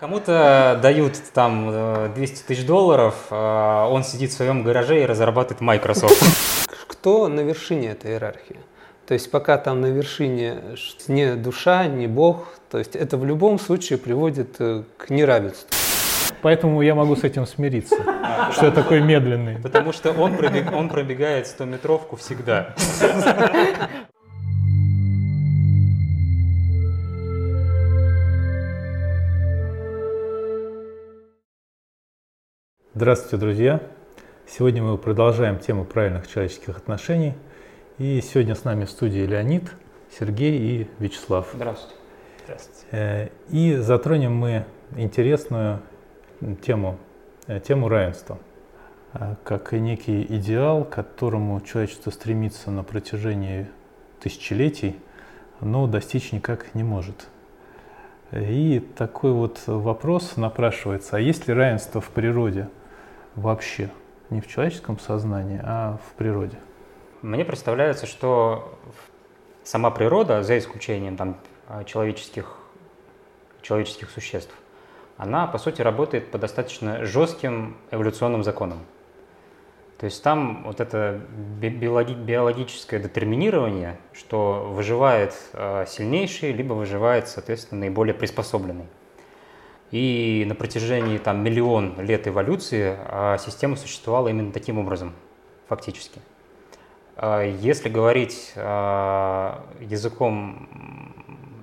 Кому-то дают там 200 тысяч долларов, а он сидит в своем гараже и разрабатывает Microsoft. Кто на вершине этой иерархии? То есть пока там на вершине не душа, не Бог, то есть это в любом случае приводит э, к неравенству. Поэтому я могу с этим смириться, что я такой медленный. Потому что он, пробег, он пробегает 100-метровку всегда. Здравствуйте, друзья! Сегодня мы продолжаем тему правильных человеческих отношений. И сегодня с нами в студии Леонид, Сергей и Вячеслав. Здравствуйте. Здравствуйте. Э, и затронем мы интересную тему, э, тему равенства, э, как некий идеал, к которому человечество стремится на протяжении тысячелетий, но достичь никак не может. И такой вот вопрос напрашивается, а есть ли равенство в природе – вообще, не в человеческом сознании, а в природе? Мне представляется, что сама природа, за исключением там, человеческих, человеческих существ, она, по сути, работает по достаточно жестким эволюционным законам. То есть там вот это биологическое детерминирование, что выживает а, сильнейший, либо выживает, соответственно, наиболее приспособленный. И на протяжении там, миллион лет эволюции а, система существовала именно таким образом, фактически. А, если говорить а, языком,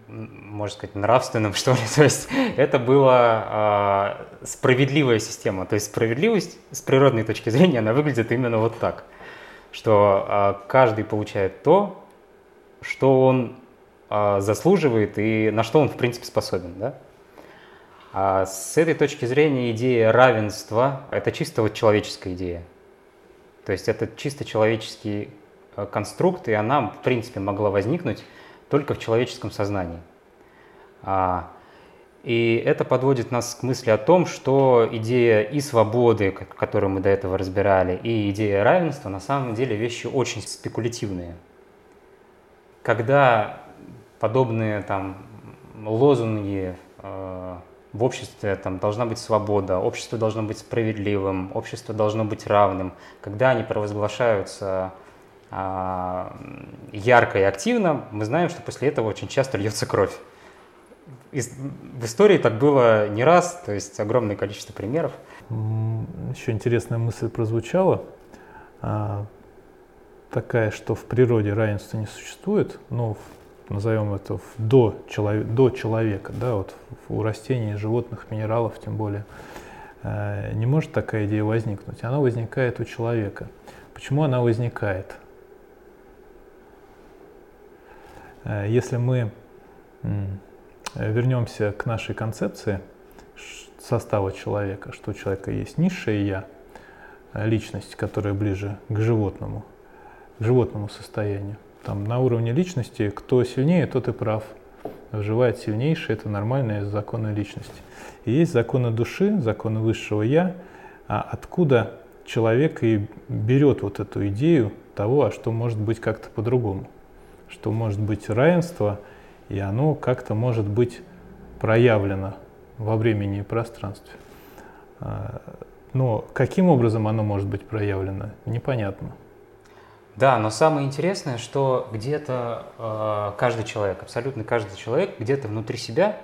можно сказать, нравственным, что ли, то есть это была справедливая система. То есть справедливость с природной точки зрения, она выглядит именно вот так, что каждый получает то, что он заслуживает и на что он, в принципе, способен. Да? А с этой точки зрения идея равенства – это чисто вот человеческая идея. То есть это чисто человеческий э, конструкт, и она, в принципе, могла возникнуть только в человеческом сознании. А, и это подводит нас к мысли о том, что идея и свободы, которую мы до этого разбирали, и идея равенства на самом деле вещи очень спекулятивные. Когда подобные там лозунги э, в обществе там, должна быть свобода, общество должно быть справедливым, общество должно быть равным. Когда они провозглашаются а, ярко и активно, мы знаем, что после этого очень часто льется кровь. И в истории так было не раз, то есть огромное количество примеров. Еще интересная мысль прозвучала, а, такая, что в природе равенства не существует, но в назовем это до, человек, до человека, да, вот у растений, животных, минералов тем более, э, не может такая идея возникнуть. Она возникает у человека. Почему она возникает? Э, если мы вернемся к нашей концепции состава человека, что у человека есть низшее я, личность, которая ближе к животному, к животному состоянию, там, на уровне личности, кто сильнее, тот и прав. Выживает сильнейший, это нормальные законы личности. И есть законы души, законы высшего Я, а откуда человек и берет вот эту идею того, а что может быть как-то по-другому, что может быть равенство, и оно как-то может быть проявлено во времени и пространстве. А, но каким образом оно может быть проявлено, непонятно. Да, но самое интересное, что где-то э, каждый человек, абсолютно каждый человек, где-то внутри себя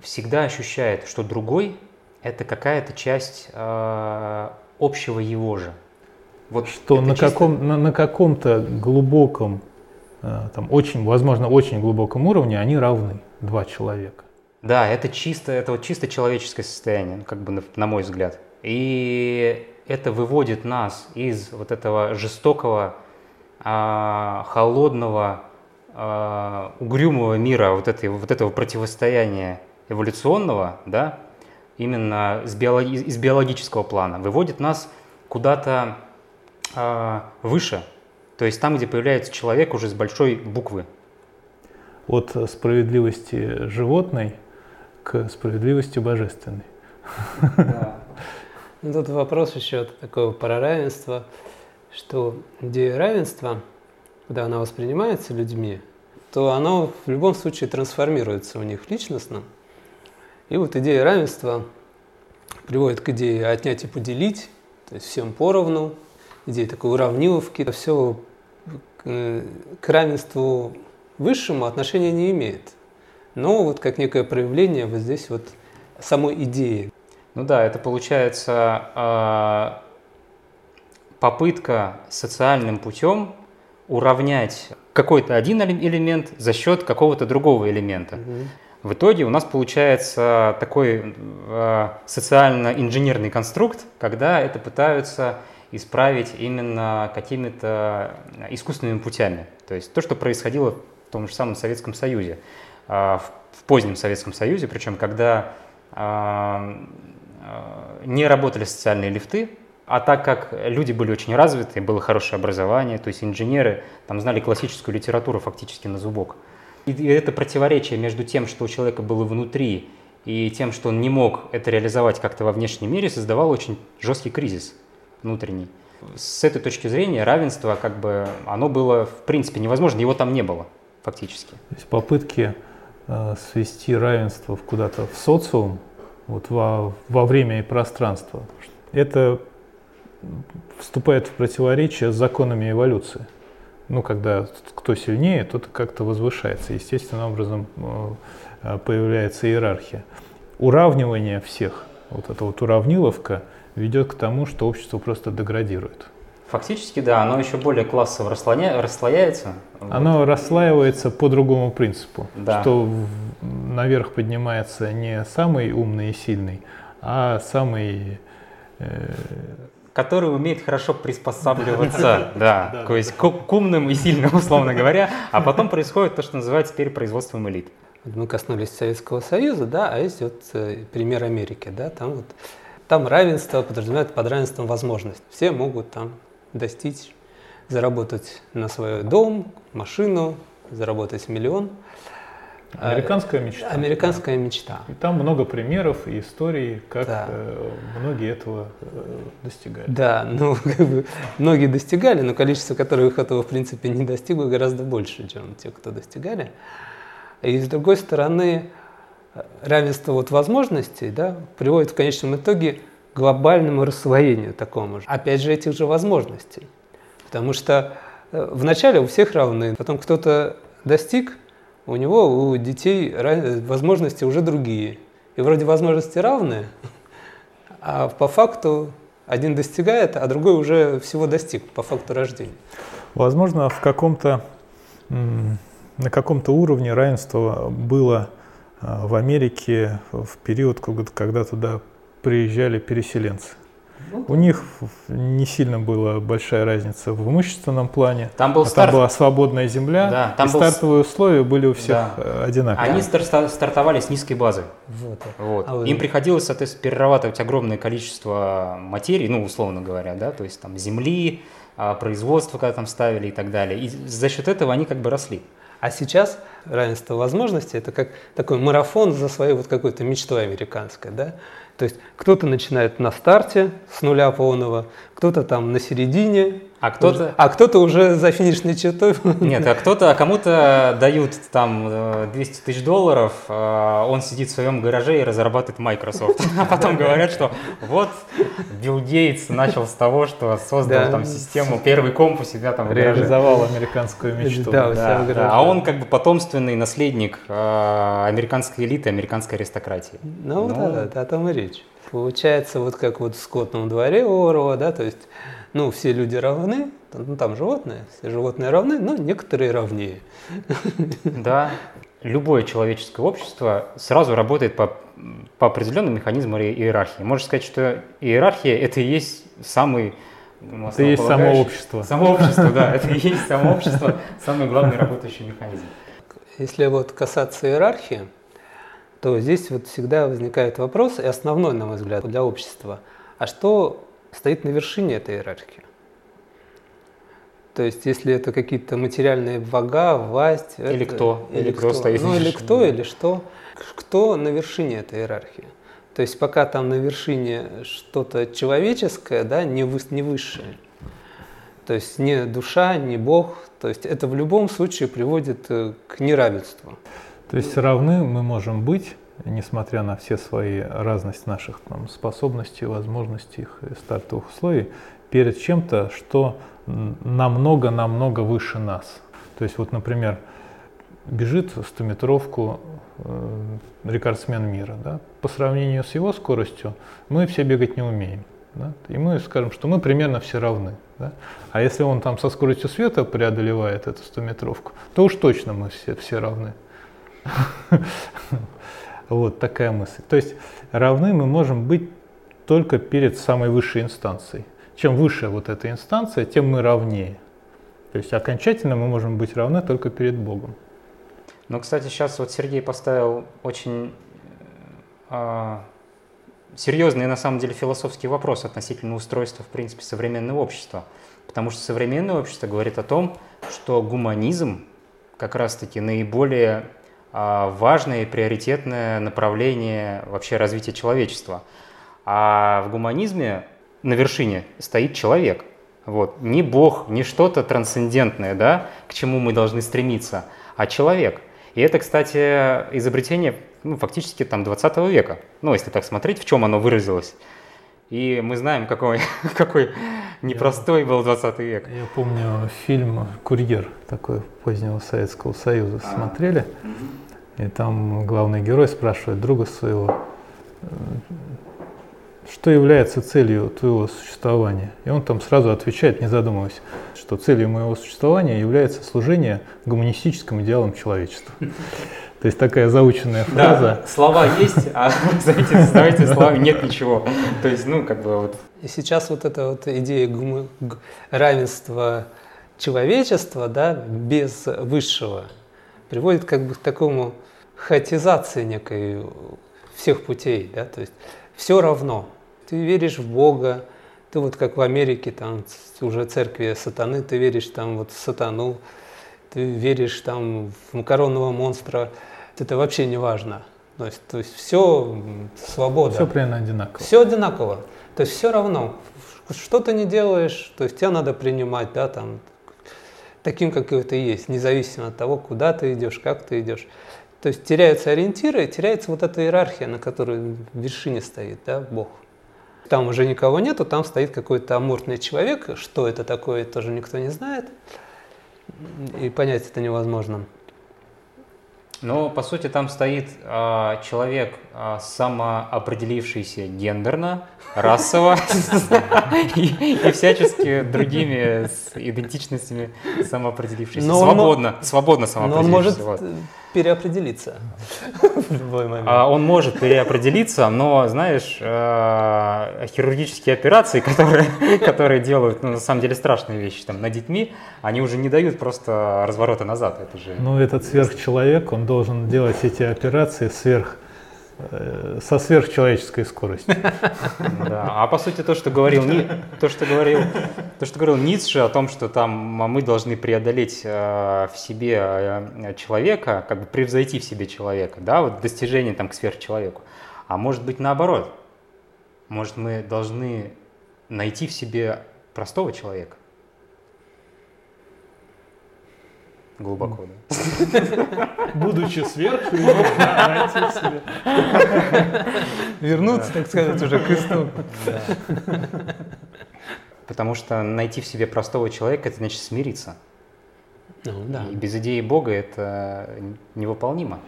всегда ощущает, что другой – это какая-то часть э, общего его же. Вот что на, чисто... каком, на, на каком-то глубоком, э, там, очень, возможно, очень глубоком уровне они равны, два человека. Да, это чисто, это вот чисто человеческое состояние, как бы на, на мой взгляд. И это выводит нас из вот этого жестокого а, холодного, а, угрюмого мира, вот, этой, вот этого противостояния эволюционного, да, именно с биологи из биологического плана, выводит нас куда-то а, выше, то есть там, где появляется человек уже с большой буквы. От справедливости животной к справедливости божественной. Да. Ну, тут вопрос еще такого про равенство что идея равенства, когда она воспринимается людьми, то она в любом случае трансформируется у них личностно. И вот идея равенства приводит к идее отнять и поделить, то есть всем поровну, идея такой уравниловки. Все к равенству высшему отношения не имеет. Но вот как некое проявление вот здесь вот самой идеи. Ну да, это получается а, попытка социальным путем уравнять какой-то один элемент за счет какого-то другого элемента. Угу. В итоге у нас получается такой э, социально-инженерный конструкт, когда это пытаются исправить именно какими-то искусственными путями. То есть то, что происходило в том же самом Советском Союзе, э, в, в позднем Советском Союзе, причем когда э, э, не работали социальные лифты, а так как люди были очень развиты, было хорошее образование, то есть инженеры там знали классическую литературу фактически на зубок, и это противоречие между тем, что у человека было внутри, и тем, что он не мог это реализовать как-то во внешнем мире, создавал очень жесткий кризис внутренний. С этой точки зрения равенство, как бы, оно было в принципе невозможно, его там не было фактически. То есть попытки э, свести равенство куда-то в социум, вот во, во время и пространство, это вступает в противоречие с законами эволюции ну, когда кто сильнее, тот как-то возвышается. Естественным образом э, появляется иерархия. Уравнивание всех, вот эта вот уравниловка, ведет к тому, что общество просто деградирует. Фактически, да, оно еще более классово расслоя... расслояется. Оно вот. расслаивается по другому принципу, да. что наверх поднимается не самый умный и сильный, а самый э, который умеет хорошо приспосабливаться, да, то есть к умным и сильным, условно говоря, а потом происходит то, что называется теперь производством элит. Мы коснулись Советского Союза, да, а есть вот э, пример Америки, да, там вот там равенство подразумевает под равенством возможность. Все могут там достичь, заработать на свой дом, машину, заработать миллион. Американская мечта. Американская мечта. И там много примеров и историй, как да. Э, многие этого э, достигают. Да, ну как бы многие достигали, но количество, которых этого в принципе не достигло, гораздо больше, чем те, кто достигали. И с другой стороны, равенство вот возможностей да, приводит в конечном итоге к глобальному рассвоению такому же. Опять же, этих же возможностей. Потому что э, вначале у всех равны, потом кто-то достиг, у него, у детей возможности уже другие. И вроде возможности равные, а по факту один достигает, а другой уже всего достиг по факту рождения. Возможно, в каком-то, на каком-то уровне равенство было а, в Америке в период, когда туда приезжали переселенцы. У них не сильно была большая разница в имущественном плане. Там, был а старт... там была свободная земля, да, там и был... стартовые условия были у всех да. Э, одинаковые. Они стар- стартовали с низкой базы. Вот. Вот. А Им приходилось, соответственно, перерабатывать огромное количество материи, ну, условно говоря, да, то есть там земли, а, производство, когда там ставили и так далее. И за счет этого они как бы росли. А сейчас равенство возможностей – это как такой марафон за своей вот какой-то мечтой американской, да? То есть кто-то начинает на старте с нуля полного, кто-то там на середине, а кто-то, а кто-то уже за финишной чертой. Нет, а кто-то, а кому-то дают там 200 э, тысяч долларов, а он сидит в своем гараже и разрабатывает Microsoft. А потом говорят, что вот Билл Гейтс начал с того, что создал там систему, первый комп у себя там Реализовал американскую мечту. Да. А он как бы потомственный наследник э, американской элиты, американской аристократии. Ну, ну да, да, о том и речь. Получается, вот как вот в скотном дворе Орова, да, то есть ну, все люди равны, ну, там животные, все животные равны, но некоторые равнее. Да, любое человеческое общество сразу работает по, по определенному механизму иерархии. Можно сказать, что иерархия – это и есть самый это и есть само общество. Само общество, да, это и есть само общество, самый главный работающий механизм. Если вот касаться иерархии, то здесь вот всегда возникает вопрос, и основной, на мой взгляд, для общества, а что стоит на вершине этой иерархии. То есть, если это какие-то материальные блага, власть... Или это, кто. Или, или кто, кто стоит Ну, или кто, или что. Кто на вершине этой иерархии? То есть, пока там на вершине что-то человеческое, да, не, вы, не высшее. То есть, не душа, не Бог. То есть, это в любом случае приводит э, к неравенству. То есть, равны мы можем быть, несмотря на все свои разность наших там, способностей, возможностей и стартовых условий, перед чем-то, что намного-намного выше нас. То есть вот, например, бежит 100-метровку э, рекордсмен мира. Да? По сравнению с его скоростью мы все бегать не умеем. Да? И мы скажем, что мы примерно все равны. Да? А если он там со скоростью света преодолевает эту 100-метровку, то уж точно мы все, все равны. Вот такая мысль. То есть равны мы можем быть только перед самой высшей инстанцией. Чем выше вот эта инстанция, тем мы равнее. То есть окончательно мы можем быть равны только перед Богом. Ну, кстати, сейчас вот Сергей поставил очень э, серьезный, на самом деле, философский вопрос относительно устройства, в принципе, современного общества. Потому что современное общество говорит о том, что гуманизм как раз-таки наиболее важное и приоритетное направление вообще развития человечества. А в гуманизме на вершине стоит человек. Вот. Не Бог, не что-то трансцендентное, да, к чему мы должны стремиться, а человек – и это, кстати, изобретение ну, фактически там 20 века. Ну, если так смотреть, в чем оно выразилось. И мы знаем, какой, какой непростой я, был 20 век. Я помню фильм «Курьер» такой позднего Советского Союза а, смотрели. Угу. И там главный герой спрашивает друга своего, что является целью твоего существования? И он там сразу отвечает, не задумываясь, что целью моего существования является служение гуманистическим идеалам человечества. То есть такая заученная фраза. Да, слова есть, а за эти, словами нет ничего. То есть, ну, как бы вот. И сейчас вот эта вот идея гум... равенства человечества, да, без высшего, приводит как бы к такому хаотизации некой всех путей, да, то есть все равно. Ты веришь в Бога, ты вот как в Америке, там уже церкви сатаны, ты веришь там вот в сатану, ты веришь там в макаронного монстра, это вообще не важно. То есть, то есть все свобода. Все примерно одинаково. Все одинаково. То есть все равно. Что ты не делаешь, то есть тебя надо принимать, да, там, таким, какой ты есть, независимо от того, куда ты идешь, как ты идешь. То есть теряются ориентиры, теряется вот эта иерархия, на которой в вершине стоит да, Бог. Там уже никого нету, там стоит какой-то амуртный человек. Что это такое, тоже никто не знает. И понять это невозможно. Но по сути там стоит э, человек э, самоопределившийся гендерно, расово и, всячески другими идентичностями самоопределившийся. Свободно, свободно самоопределившийся. Переопределиться в любой момент. А он может переопределиться, но, знаешь, э, хирургические операции, которые, которые делают, ну, на самом деле, страшные вещи там, над детьми, они уже не дают просто разворота назад. Это же... Ну, этот сверхчеловек, он должен делать эти операции сверх со сверхчеловеческой скоростью. Да. А по сути то, что говорил то, что говорил, то, что говорил Ницше о том, что там мы должны преодолеть э, в себе э, человека, как бы превзойти в себе человека, да, вот достижение там к сверхчеловеку. А может быть наоборот, может мы должны найти в себе простого человека. Глубоко, да. Будучи сверху. Вернуться, так сказать, уже к истоку. Потому что найти в себе простого человека, это значит смириться. Ну, да. И без идеи Бога это невыполнимо.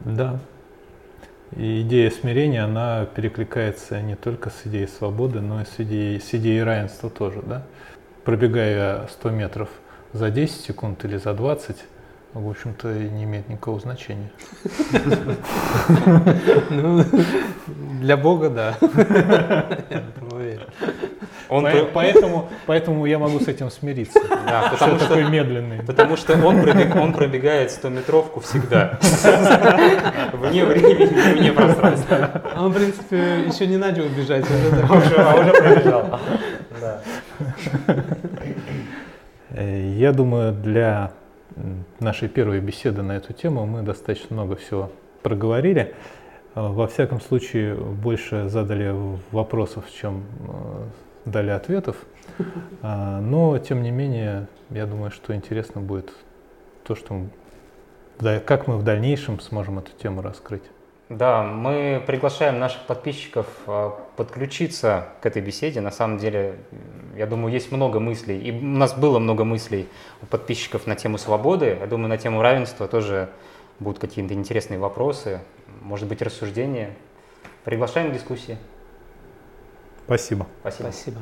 Да. И идея смирения, она перекликается не только с идеей свободы, но и с идеей, с идеей равенства тоже. Да? Пробегая 100 метров – за 10 секунд или за 20, в общем-то, не имеет никакого значения. Ну, для Бога, да. Он поэтому, поэтому я могу с этим смириться. Да, потому что такой медленный. Потому что он, пробег, он пробегает 100-метровку всегда. Вне времени, вне пространства. Он, в принципе, еще не начал бежать. А уже пробежал. Э, я думаю, для нашей первой беседы на эту тему мы достаточно много всего проговорили. Э, во всяком случае, больше задали вопросов, чем э, дали ответов. Но, тем не менее, я думаю, что интересно будет то, что Да, Как мы в дальнейшем сможем эту тему раскрыть? Да, мы приглашаем наших подписчиков а, подключиться к этой беседе. На самом деле, я думаю, есть много мыслей. И у нас было много мыслей у подписчиков на тему свободы. Я думаю, на тему равенства тоже будут какие-то интересные вопросы, может быть, рассуждения. Приглашаем к дискуссии. Спасибо. Спасибо. Спасибо.